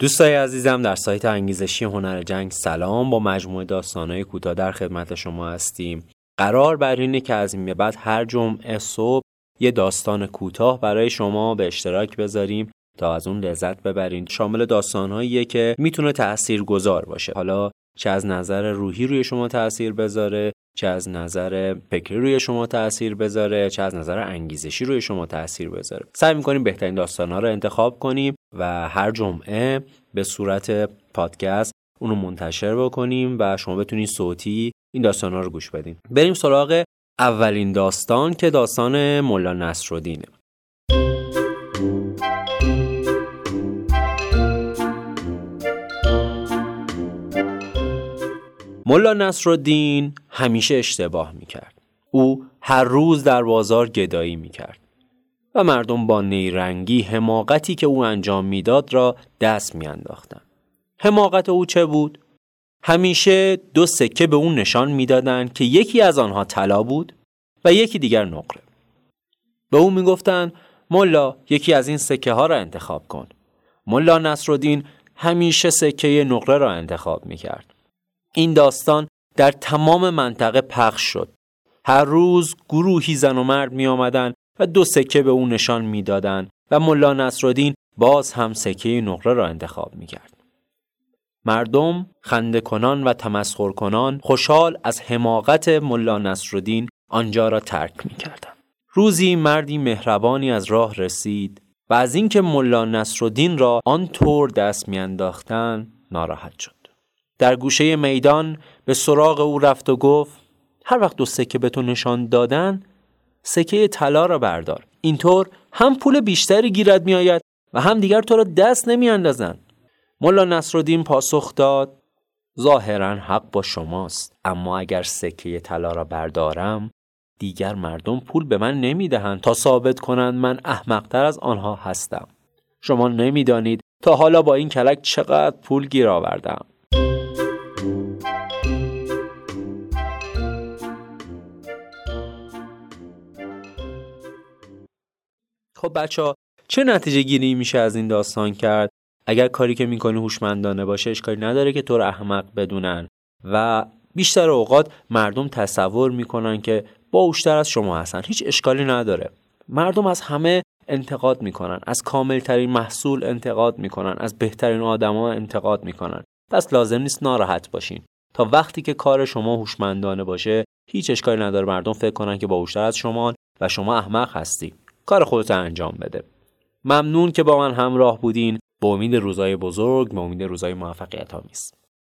دوستای عزیزم در سایت انگیزشی هنر جنگ سلام. با مجموعه داستانهای کوتاه در خدمت شما هستیم. قرار بر اینه که از این به بعد هر جمعه صبح یه داستان کوتاه برای شما به اشتراک بذاریم تا از اون لذت ببرین. شامل داستانهاییه که می‌تونه تأثیر گذار باشه. حالا چه از نظر روحی روی شما تاثیر بذاره چه از نظر فکری روی شما تاثیر بذاره چه از نظر انگیزشی روی شما تاثیر بذاره. سعی می‌کنیم بهترین داستانها رو انتخاب کنیم. و هر جمعه به صورت پادکست اونو منتشر بکنیم و شما بتونید صوتی این داستانها رو گوش بدین. بریم سراغ اولین داستان که داستان ملا نصرالدینه. ملا نصرالدین همیشه اشتباه می‌کرد. او هر روز در بازار گدایی می‌کرد. و مردم با نیرنگی حماقتی که او انجام می‌داد را دست میانداختند. حماقت او چه بود؟ همیشه دو سکه به او نشان می‌دادند که یکی از آنها طلا بود و یکی دیگر نقره. به او می‌گفتند ملا یکی از این سکه ها را انتخاب کن. ملا نصرالدین همیشه سکه نقره را انتخاب می‌کرد. این داستان در تمام منطقه پخش شد. هر روز گروهی زن و مرد می آمدن و دو سکه به او نشان می‌دادند و ملا نصرالدین باز هم سکه نقره را انتخاب می کرد. مردم خنده کنان و تمسخر کنان خوشحال از حماقت ملا نصرالدین آنجا را ترک می کردن. روزی مردی مهربانی از راه رسید و از اینکه ملا نصرالدین را آن طور دست میانداختند ناراحت شد. در گوشه میدان به سراغ او رفت و گفت هر وقت دو سکه به تو نشان دادن سکه طلا را بردار. اینطور هم پول بیشتری گیرد میآید و هم دیگر تو را دست نمی اندازن. ملا نصرالدین پاسخ داد ظاهرا حق با شماست اما اگر سکه طلا را بردارم دیگر مردم پول به من نمی‌دهند. تا ثابت کنند من احمقتر از آنها هستم. شما نمی‌دانید تا حالا با این کلک چقدر پول گیر آوردم. خب بچه ها چه نتیجه گیری میشه از این داستان کرد؟ اگر کاری که می‌کنی هوشمندانه باشه اشکالی نداره که تو رو احمق بدونن. و بیشتر اوقات مردم تصور می‌کنن که باوشتر از شما هستن. هیچ اشکالی نداره. مردم از همه انتقاد می‌کنن. از کاملترین محصول انتقاد می‌کنن. از بهترین آدما انتقاد می‌کنن. پس لازم نیست ناراحت باشین. تا وقتی که کار شما هوشمندانه باشه هیچ اشکالی نداره مردم فکر کنن که باوشتر از شما و شما احمق هستی. کار خودت انجام بده. ممنون که با من همراه بودین. به امید روزای بزرگ به امید روزای موفقیت آمیز